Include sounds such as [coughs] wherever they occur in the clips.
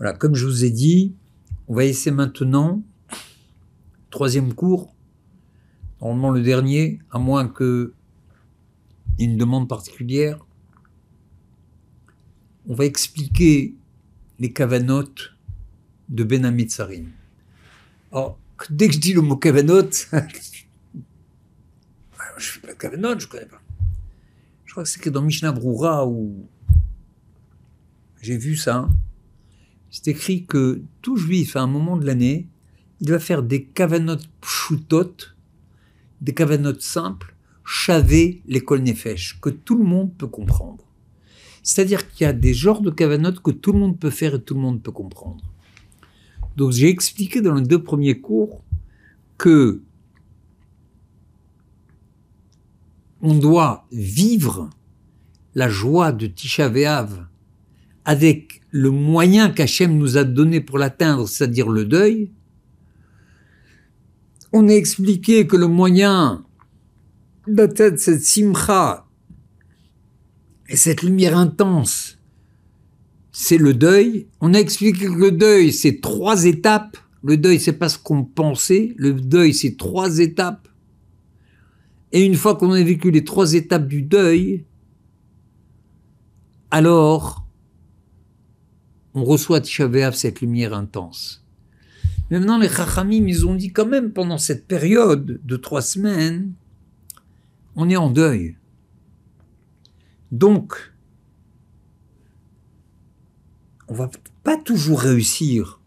Voilà, comme je vous ai dit, on va essayer maintenant, troisième cours, normalement le dernier, à moins que une demande particulière, on va expliquer les cavanotes de Ben Amitzarim. Alors, dès que je dis le mot cavanote, [laughs] je ne fais pas de cavanote, je ne connais pas. Je crois que c'est que dans Mishnah Brura où j'ai vu ça, c'est écrit que tout juif, à un moment de l'année, il va faire des cavanotes pshutot, des cavanotes simples, chaver l'école nefesh, que tout le monde peut comprendre. C'est-à-dire qu'il y a des genres de cavanotes que tout le monde peut faire et tout le monde peut comprendre. Donc j'ai expliqué dans les deux premiers cours que on doit vivre la joie de Tisha B'Av avec le moyen qu'Hachem nous a donné pour l'atteindre, c'est-à-dire le deuil. On a expliqué que le moyen d'atteindre cette simcha et cette lumière intense, c'est le deuil. On a expliqué que le deuil, c'est trois étapes. Le deuil, c'est pas ce qu'on pensait. Le deuil, c'est trois étapes. Et une fois qu'on a vécu les trois étapes du deuil, alors on reçoit Tisha cette lumière intense. Maintenant, les Chachamim, ils ont dit quand même pendant cette période de trois semaines, on est en deuil. Donc, on va pas toujours réussir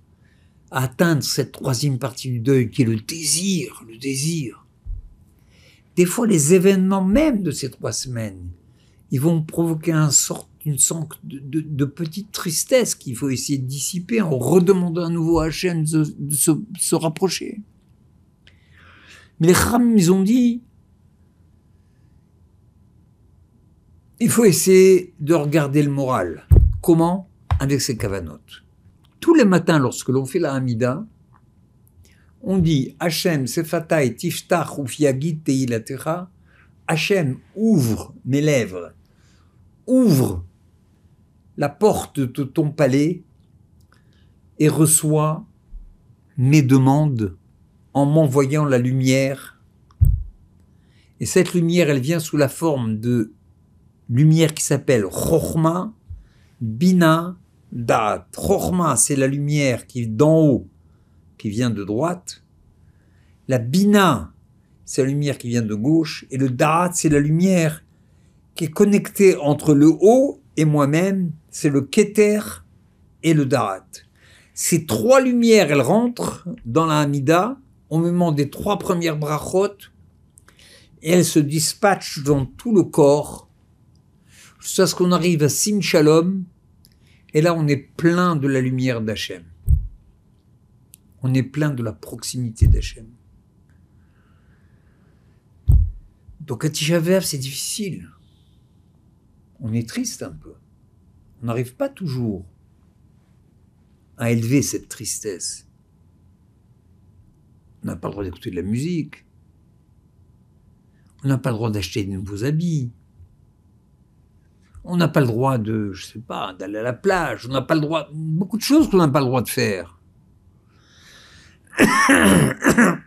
à atteindre cette troisième partie du deuil qui est le désir, le désir. Des fois, les événements même de ces trois semaines, ils vont provoquer un sorte une sorte de, petite tristesse qu'il faut essayer de dissiper en redemandant à nouveau à Hachem de, se, rapprocher. Mais les Chams, ils ont dit, il faut essayer de regarder le moral. Comment? Avec ces cavanotes. Tous les matins, lorsque l'on fait la Hamida, on dit Hachem, Sefatai, Tiftach, Ufiagit, Teilatera. Hachem, ouvre mes lèvres, ouvre la porte de ton palais et reçois mes demandes en m'envoyant la lumière. Et cette lumière, elle vient sous la forme de lumière qui s'appelle Chochma, Bina, Dat. Chochma, c'est la lumière qui est d'en haut, qui vient de droite. La Bina, c'est la lumière qui vient de gauche. Et le Dat, c'est la lumière qui est connectée entre le haut et moi-même, c'est le Keter et le Darat. Ces trois lumières, elles rentrent dans la Hamida au moment des trois premières brachot et elles se dispatchent dans tout le corps jusqu'à ce qu'on arrive à Sim Shalom et là on est plein de la lumière d'Hachem. On est plein de la proximité d'Hachem. Donc à Tisha c'est difficile on est triste un peu. On n'arrive pas toujours à élever cette tristesse. On n'a pas le droit d'écouter de la musique. On n'a pas le droit d'acheter de nouveaux habits. On n'a pas le droit de, je sais pas, d'aller à la plage. On n'a pas le droit, beaucoup de choses qu'on n'a pas le droit de faire. [coughs]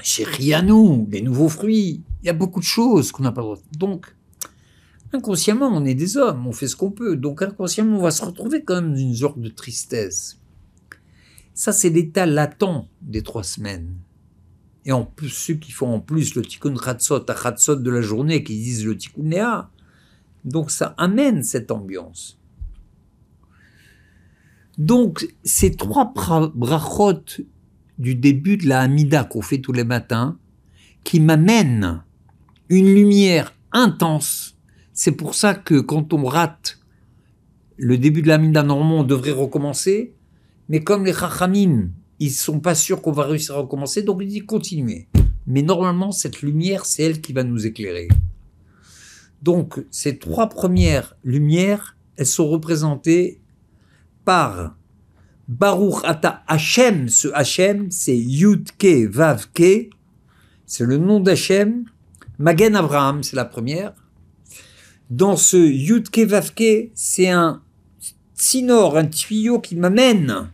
Chez les nouveaux fruits, il y a beaucoup de choses qu'on n'a pas le droit. Donc, inconsciemment, on est des hommes, on fait ce qu'on peut. Donc inconsciemment, on va se retrouver quand même dans une sorte de tristesse. Ça, c'est l'état latent des trois semaines. Et en plus, ceux qui font en plus le tikkun chatzot à chatzot de la journée, qui disent le tikkun. Donc ça amène cette ambiance. Donc ces trois brachot du début de la Hamida qu'on fait tous les matins, qui m'amènent une lumière intense c'est pour ça que quand on rate le début de la Minda, normalement, on devrait recommencer. Mais comme les Chachamim, ils sont pas sûrs qu'on va réussir à recommencer, donc ils disent continuer. Mais normalement, cette lumière, c'est elle qui va nous éclairer. Donc, ces trois premières lumières, elles sont représentées par Baruch Ata Hashem. Ce Hashem, c'est Yud Ke Vav Ke. C'est le nom d'Hachem. Magen Abraham, c'est la première dans ce Yudke Vavke, c'est un tsinor, un tuyau qui m'amène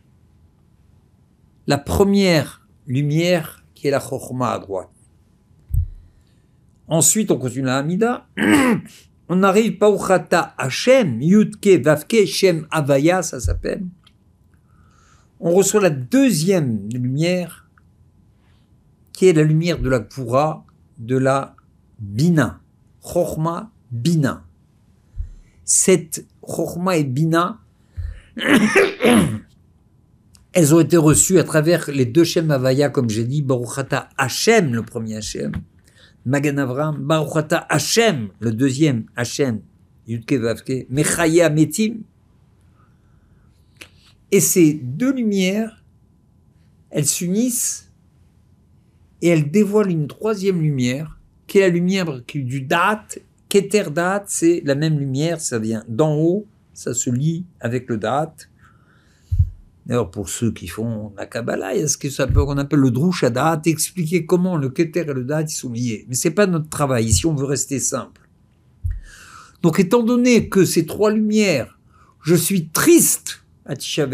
la première lumière qui est la chokhma à droite. Ensuite, on continue la Hamida. [clears throat] on arrive Pauchata Hashem, Yudke, Vavke, Shem, Avaya, ça s'appelle. On reçoit la deuxième lumière, qui est la lumière de la Pura, de la Bina. Chokhma, Bina. Cette Chokhma et Bina, [coughs] elles ont été reçues à travers les deux Shem Avaya, comme j'ai dit, Baruchata Hashem, le premier Hashem, Magan Avram, Baruchata Hashem, le deuxième Hashem, Yudke Vavke, Mechaya Metim. Et ces deux lumières, elles s'unissent et elles dévoilent une troisième lumière, qui est la lumière du date. Keter date, c'est la même lumière, ça vient d'en haut, ça se lie avec le date. D'ailleurs, pour ceux qui font la Kabbalah, il y a ce qu'on appelle le Drush Adat, expliquer comment le Keter et le Dat sont liés. Mais c'est pas notre travail, ici on veut rester simple. Donc étant donné que ces trois lumières, je suis triste à Tisha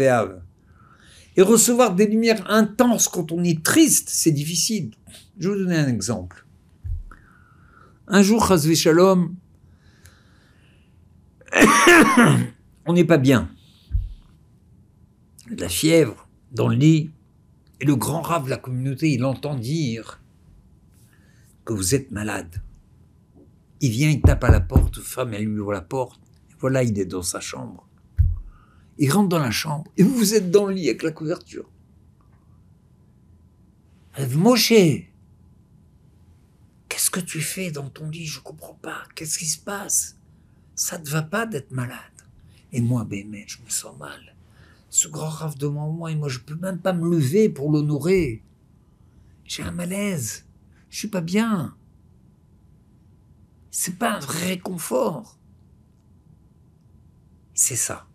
et recevoir des lumières intenses quand on est triste, c'est difficile. Je vais vous donner un exemple. Un jour, Chazvé Shalom, [coughs] on n'est pas bien de la fièvre dans le lit, et le grand rave de la communauté, il entend dire que vous êtes malade. Il vient, il tape à la porte, femme, elle lui ouvre la porte, voilà, il est dans sa chambre. Il rentre dans la chambre, et vous êtes dans le lit avec la couverture. Moshe, qu'est-ce que tu fais dans ton lit? Je comprends pas. Qu'est-ce qui se passe? Ça ne te va pas d'être malade. Et moi, Bémet, je me sens mal ce grand rave devant moi et moi je peux même pas me lever pour l'honorer. J'ai un malaise. Je suis pas bien. C'est pas un vrai réconfort. C'est ça.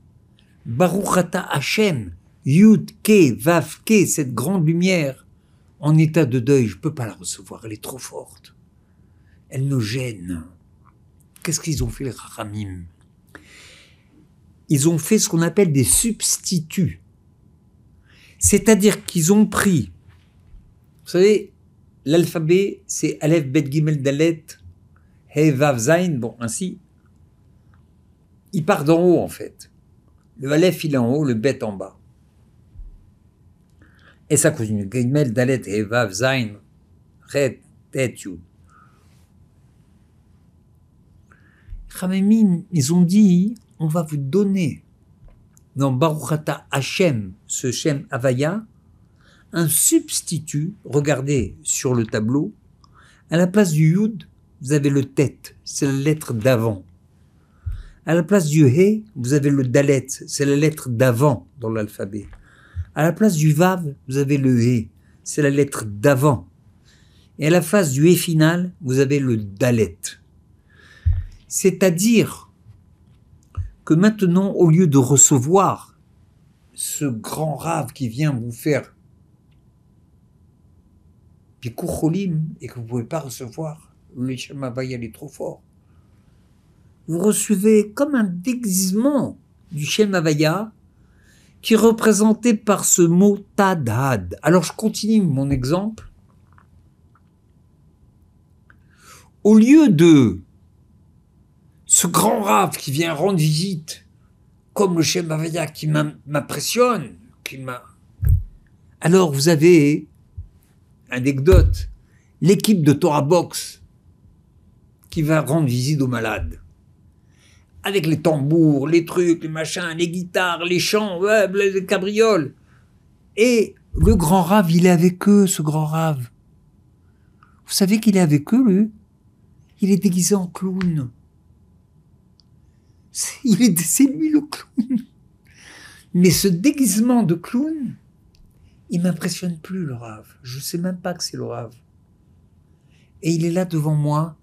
Baruchata Hashem, Yud Ke, Vav Ke, cette grande lumière, en état de deuil, je peux pas la recevoir, elle est trop forte. Elle me gêne. Qu'est-ce qu'ils ont fait les Rahamim ils ont fait ce qu'on appelle des substituts. C'est-à-dire qu'ils ont pris, vous savez, l'alphabet, c'est Aleph, Bet, Gimel, Dalet, He, Vav, Zain, bon, ainsi. Il part d'en haut, en fait. Le Aleph, il est en haut, le Bet en bas. Et ça continue. Gimel, Dalet, He, Vav, Zain, Ret, Tet. Ils ont dit, on va vous donner dans Baruchata Hashem, ce Shem Avaya, un substitut, regardez sur le tableau, à la place du Yud, vous avez le Tet, c'est la lettre d'avant. À la place du He, vous avez le Dalet, c'est la lettre d'avant dans l'alphabet. À la place du Vav, vous avez le He, c'est la lettre d'avant. Et à la face du He final, vous avez le Dalet. C'est-à-dire que maintenant, au lieu de recevoir ce grand rave qui vient vous faire Bikoucholim et que vous ne pouvez pas recevoir, le Shamavaya est trop fort. Vous recevez comme un déguisement du Shemavaya qui est représenté par ce mot Tadhad. Alors je continue mon exemple. Au lieu de ce grand rave qui vient rendre visite, comme le chef Mavaya qui m'impressionne, qui m'a. Alors vous avez, anecdote, l'équipe de Torah Box qui va rendre visite aux malades. Avec les tambours, les trucs, les machins, les guitares, les chants, les cabrioles. Et le grand rave, il est avec eux, ce grand rave. Vous savez qu'il est avec eux, lui? Il est déguisé en clown. C'est lui le clown. Mais ce déguisement de clown, il m'impressionne plus, le rave. Je sais même pas que c'est le rave. Et il est là devant moi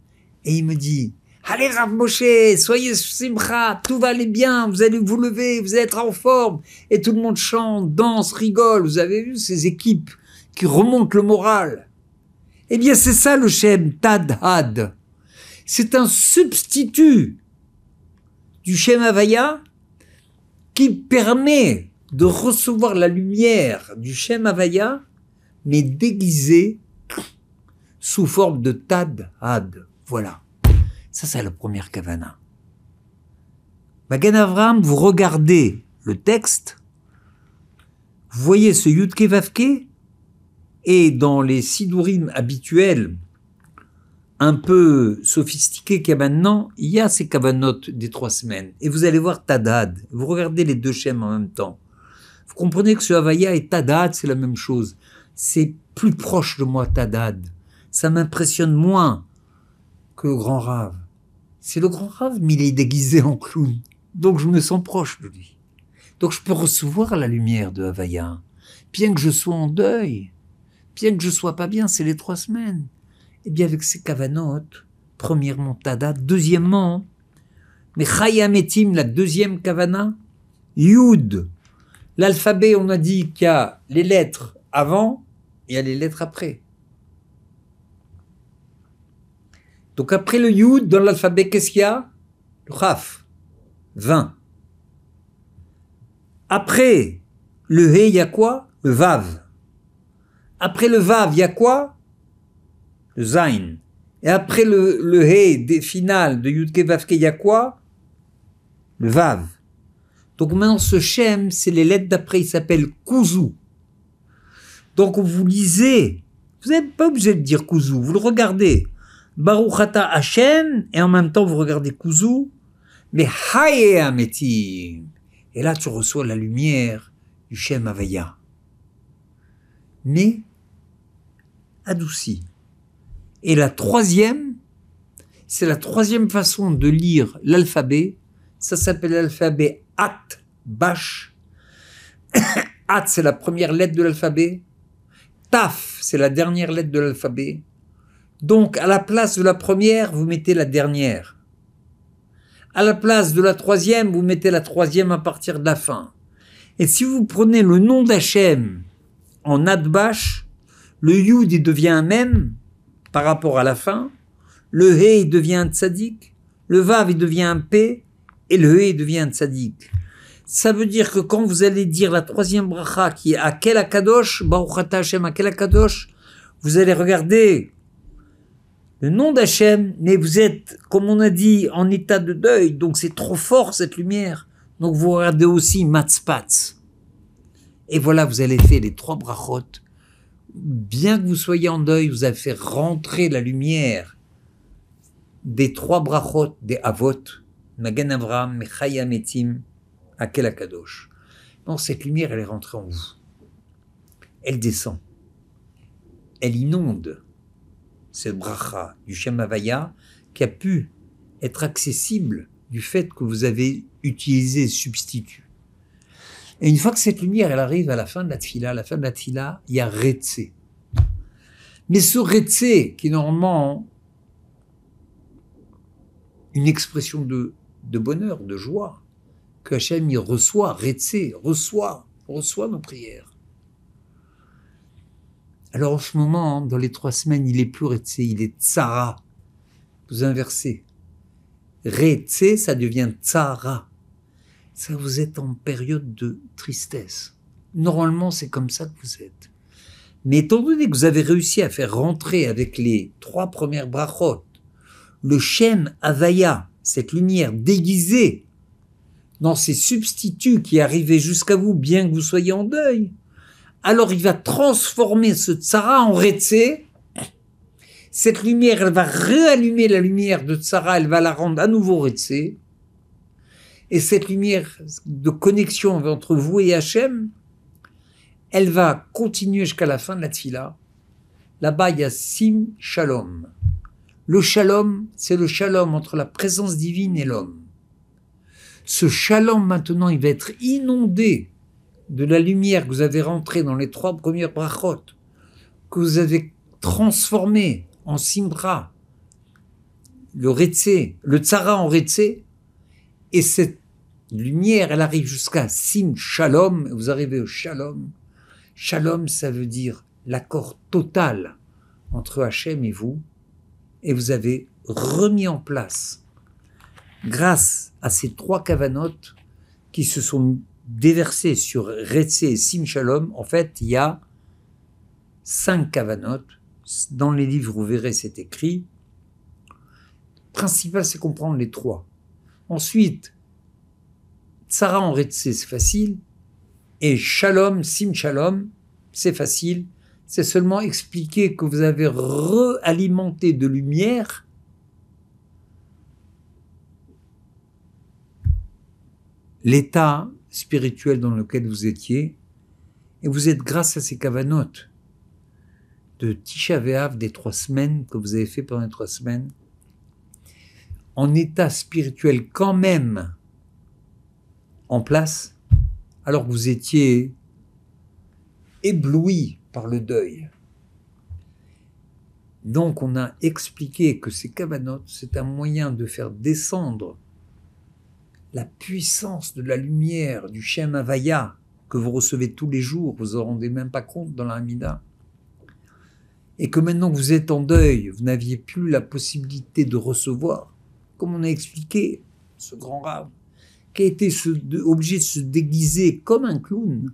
et il me dit Allez, Rav Moshe, soyez simcha, tout va aller bien, vous allez vous lever, vous allez être en forme. Et tout le monde chante, danse, rigole. Vous avez vu ces équipes qui remontent le moral? Eh bien, c'est ça le Shem, Tadhad. C'est un substitut du Shem Havaya qui permet de recevoir la lumière du Shem Havaya, mais déguisée sous forme de Tad Had. Voilà. Ça, c'est la première Kavana. Magan Avram, vous regardez le texte, vous voyez ce Yudke Vavke, et dans les Sidurim habituels, un peu sophistiqués qu'il y a maintenant, il y a ces Kavanotes des trois semaines. Et vous allez voir Tadad. Vous regardez les deux schèmes en même temps. Vous comprenez que ce Havaya et Tadad, c'est la même chose. C'est plus proche de moi, Tadad. Ça m'impressionne moins que le grand rave. C'est le grand rave, mais il est déguisé en clown. Donc je me sens proche de lui. Donc je peux recevoir la lumière de Havaya. Bien que je sois en deuil, bien que je sois pas bien, c'est les trois semaines. Eh bien, avec ces kavanotes, premièrement, Tada, deuxièmement, mais Chayametim, la deuxième kavana, Yud. L'alphabet, on a dit qu'il y a les lettres avant et il y a les lettres après. Donc après le Yud, dans l'alphabet, qu'est-ce qu'il y a? Le Chaf, 20. Après le He, il y a quoi? Le Vav. Après le Vav, il y a quoi? Zain. Et après le, le He des finales de Yudke Vavke, il y a quoi? Le Vav. Donc maintenant, ce Shem, c'est les lettres d'après, il s'appelle Kuzu. Donc vous lisez, vous n'êtes pas obligé de dire Kuzu, vous le regardez. Baruchata Hashem, et en même temps vous regardez Kuzu, mais Haye Ametim. Et là, tu reçois la lumière du Shem Avaya. Mais adouci. Et la troisième, c'est la troisième façon de lire l'alphabet. Ça s'appelle l'alphabet At Bash. [coughs] At, c'est la première lettre de l'alphabet. Taf, c'est la dernière lettre de l'alphabet. Donc, à la place de la première, vous mettez la dernière. À la place de la troisième, vous mettez la troisième à partir de la fin. Et si vous prenez le nom d'Hachem en Adbash, le Yud devient un même par rapport à la fin, le il devient un le Vav devient un P, et le il devient un. Ça veut dire que quand vous allez dire la troisième bracha qui est Akel Akadosh, Baruch Hashem Akel Akadosh, vous allez regarder le nom d'Hachem, mais vous êtes, comme on a dit, en état de deuil, donc c'est trop fort cette lumière. Donc vous regardez aussi Matzpatz. Et voilà, vous allez faire les trois brachot. Bien que vous soyez en deuil, vous avez fait rentrer la lumière des trois brachot des Avot, Magan Avram, Mechaya Metim, Akel Akadosh. Bon, cette lumière, elle est rentrée en vous. Elle descend. Elle inonde cette bracha du Shem Havaya qui a pu être accessible du fait que vous avez utilisé substitut. Et une fois que cette lumière, elle arrive à la fin de la tfila, à la fin de la tfila, il y a Retse. Mais ce Retse, qui est normalement une expression de, bonheur, de joie, que Hachem il reçoit, Retse, reçoit, reçoit nos prières. Alors en ce moment, dans les trois semaines, il est plus Retse, il est Tsara. Vous inversez. Retse, ça devient Tsara ça vous êtes en période de tristesse. Normalement, c'est comme ça que vous êtes. Mais étant donné que vous avez réussi à faire rentrer avec les trois premières brachot le Shem Avaya, cette lumière déguisée dans ces substituts qui arrivaient jusqu'à vous, bien que vous soyez en deuil, alors il va transformer ce tsara en Retse. Cette lumière, elle va réallumer la lumière de tsara, elle va la rendre à nouveau Retse. Et cette lumière de connexion entre vous et Hachem, elle va continuer jusqu'à la fin de la tfila. Là-bas, il y a Sim Shalom. Le shalom, c'est le shalom entre la présence divine et l'homme. Ce shalom, maintenant, il va être inondé de la lumière que vous avez rentrée dans les trois premières brachot, que vous avez transformé en simbra, le le tsara en retse, et cette lumière, elle arrive jusqu'à Sim Shalom, vous arrivez au Shalom. Shalom, ça veut dire l'accord total entre Hachem et vous, et vous avez remis en place, grâce à ces trois cavanotes qui se sont déversés sur Retse et Sim Shalom, en fait, il y a cinq kavanot. Dans les livres, vous verrez, c'est écrit. Le principal, c'est comprendre les trois. Ensuite, Sarah en Retse, c'est facile. Et Shalom, Sim Shalom, c'est facile. C'est seulement expliquer que vous avez réalimenté de lumière l'état spirituel dans lequel vous étiez, et vous êtes grâce à ces cavanotes de Tisha des trois semaines que vous avez fait pendant les trois semaines, en état spirituel quand même en place, alors que vous étiez ébloui par le deuil. Donc on a expliqué que ces cavanotes, c'est un moyen de faire descendre la puissance de la lumière du Shem Havaya que vous recevez tous les jours, vous en rendez même pas compte dans l'Amida. Et que maintenant que vous êtes en deuil, vous n'aviez plus la possibilité de recevoir, comme on a expliqué, ce grand rave, qui été obligé de se déguiser comme un clown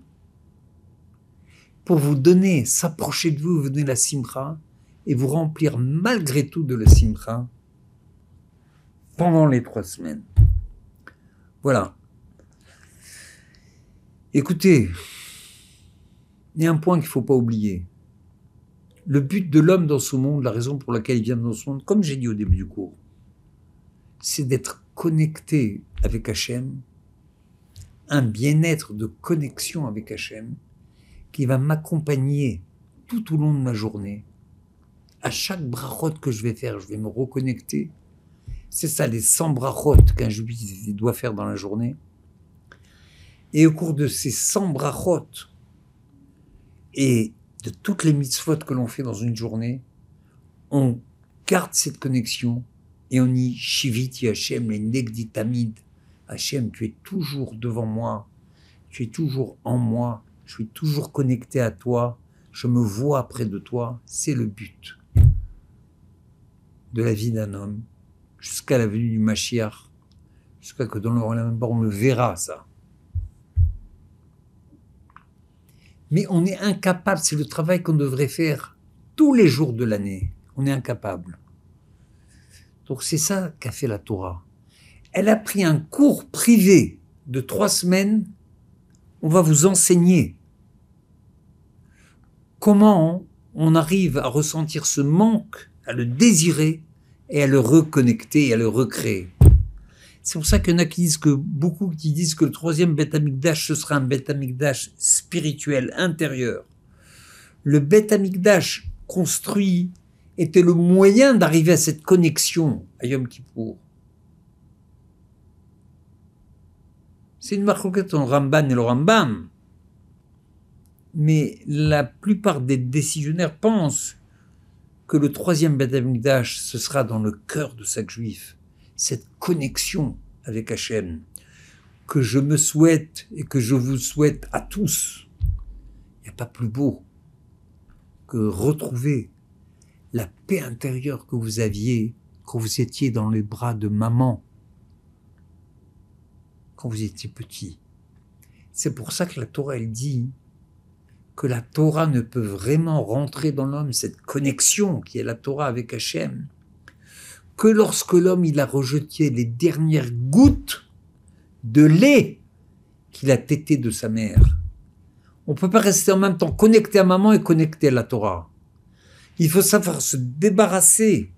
pour vous donner, s'approcher de vous, vous donner la simcha et vous remplir malgré tout de la simcha pendant les trois semaines. Voilà. Écoutez, il y a un point qu'il ne faut pas oublier. Le but de l'homme dans ce monde, la raison pour laquelle il vient dans ce monde, comme j'ai dit au début du cours, c'est d'être connecté avec Hachem, un bien-être de connexion avec Hachem, qui va m'accompagner tout au long de ma journée. À chaque brachot que je vais faire, je vais me reconnecter c'est ça, les 100 brachot qu'un juif doit faire dans la journée. Et au cours de ces 100 brachot et de toutes les mitzvot que l'on fait dans une journée, on garde cette connexion et on y shiviti Hachem, les negditamid. Hachem, tu es toujours devant moi, tu es toujours en moi, je suis toujours connecté à toi, je me vois près de toi. C'est le but de la vie d'un homme jusqu'à la venue du Mashiach, jusqu'à que dans le royaume on le verra, ça. Mais on est incapable, c'est le travail qu'on devrait faire tous les jours de l'année. On est incapable. Donc c'est ça qu'a fait la Torah. Elle a pris un cours privé de trois semaines. On va vous enseigner comment on arrive à ressentir ce manque, à le désirer et à le reconnecter et à le recréer. C'est pour ça qu'il y en a qui disent que beaucoup qui disent que le troisième Beth ce sera un Beth spirituel intérieur. Le Beth construit était le moyen d'arriver à cette connexion à Yom Kippour. C'est une marque entre Ramban et le Rambam. Mais la plupart des décisionnaires pensent que le troisième Beth Amikdash, ce sera dans le cœur de chaque juif, cette connexion avec Hachem, que je me souhaite et que je vous souhaite à tous. Il n'y a pas plus beau que retrouver la paix intérieure que vous aviez quand vous étiez dans les bras de maman, quand vous étiez petit. C'est pour ça que la Torah, elle dit que la Torah ne peut vraiment rentrer dans l'homme, cette connexion qui est la Torah avec Hachem, que lorsque l'homme il a rejeté les dernières gouttes de lait qu'il a tété de sa mère. On ne peut pas rester en même temps connecté à maman et connecté à la Torah. Il faut savoir se débarrasser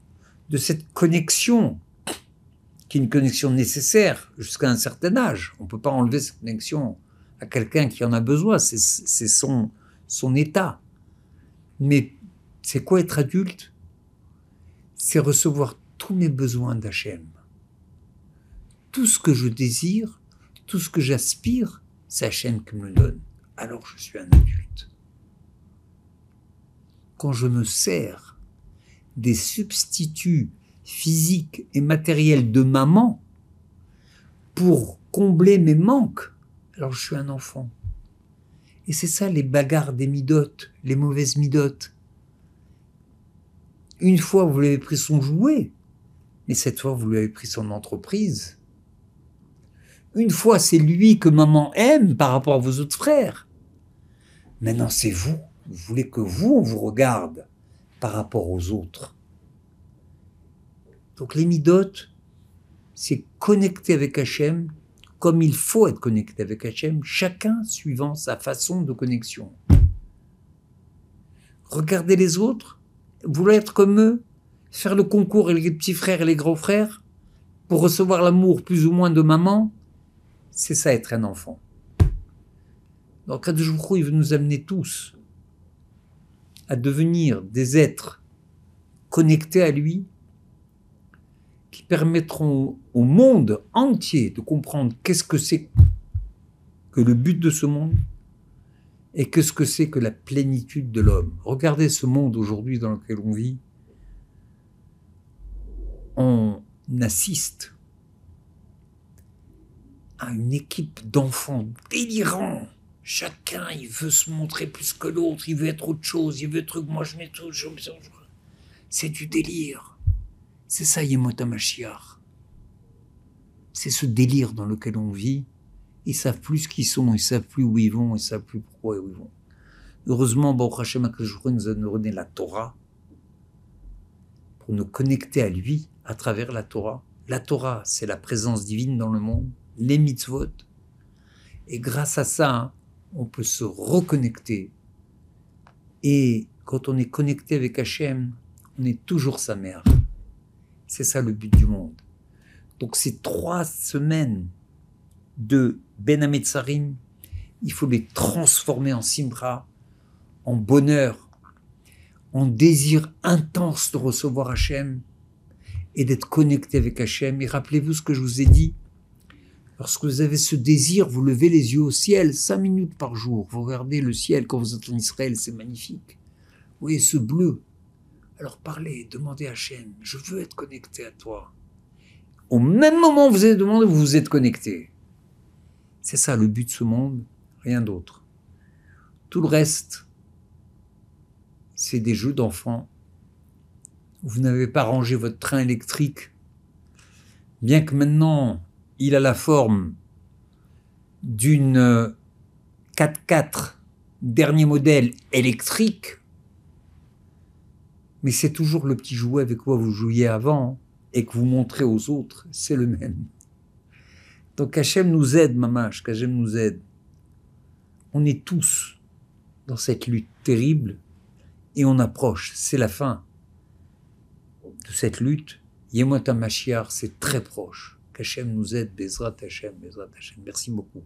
de cette connexion, qui est une connexion nécessaire jusqu'à un certain âge. On ne peut pas enlever cette connexion à quelqu'un qui en a besoin. C'est son, son état. Mais c'est quoi être adulte? C'est recevoir tous mes besoins d'Hachem. Tout ce que je désire, tout ce que j'aspire, c'est Hachem qui me le donne. Alors je suis un adulte. Quand je me sers des substituts physiques et matériels de maman pour combler mes manques, alors je suis un enfant. Et c'est ça les bagarres des midotes, les mauvaises midotes. Une fois, vous lui avez pris son jouet, mais cette fois, vous lui avez pris son entreprise. Une fois, c'est lui que maman aime par rapport à vos autres frères. Maintenant, c'est vous. Vous voulez que vous, on vous regarde par rapport aux autres. Donc les c'est connecter avec Hachem comme il faut être connecté avec Hachem, chacun suivant sa façon de connexion. Regardez les autres, vouloir être comme eux, faire le concours avec les petits frères et les grands frères, pour recevoir l'amour plus ou moins de maman, c'est ça être un enfant. Donc Kadjoukrou, il veut nous amener tous à devenir des êtres connectés à lui, qui permettront au monde entier de comprendre qu'est-ce que c'est que le but de ce monde et qu'est-ce que c'est que la plénitude de l'homme. Regardez ce monde aujourd'hui dans lequel on vit. On assiste à une équipe d'enfants délirants. Chacun, il veut se montrer plus que l'autre, il veut être autre chose, il veut être moi je mets tout. C'est du délire. C'est ça Yemota Mashiach. C'est ce délire dans lequel on vit. Ils savent plus ce qu'ils sont, ils savent plus où ils vont, ils savent plus pourquoi ils vont. Heureusement, Baruch Hashem nous a donné la Torah pour nous connecter à lui à travers la Torah. La Torah, c'est la présence divine dans le monde, les mitzvot. Et grâce à ça, on peut se reconnecter. Et quand on est connecté avec Hachem, on est toujours sa mère. C'est ça le but du monde. Donc ces trois semaines de Ben Ametzarim, il faut les transformer en Simra, en bonheur, en désir intense de recevoir Hachem et d'être connecté avec Hachem. Et rappelez-vous ce que je vous ai dit. Lorsque vous avez ce désir, vous levez les yeux au ciel cinq minutes par jour. Vous regardez le ciel quand vous êtes en Israël, c'est magnifique. Vous voyez ce bleu, alors parlez, demandez à Hachem, je veux être connecté à toi. Au même moment où vous avez demandé, vous vous êtes connecté. C'est ça le but de ce monde, rien d'autre. Tout le reste, c'est des jeux d'enfants. Vous n'avez pas rangé votre train électrique, bien que maintenant il a la forme d'une 4x4 dernier modèle électrique, mais c'est toujours le petit jouet avec quoi vous jouiez avant et que vous montrez aux autres, c'est le même. Donc Hachem nous aide, mamache, qu'Hachem nous aide. On est tous dans cette lutte terrible et on approche, c'est la fin de cette lutte. Yemot Mashiach, c'est très proche. Qu'Hachem nous aide, Bezrat Hachem, Bezrat Hachem. Merci beaucoup.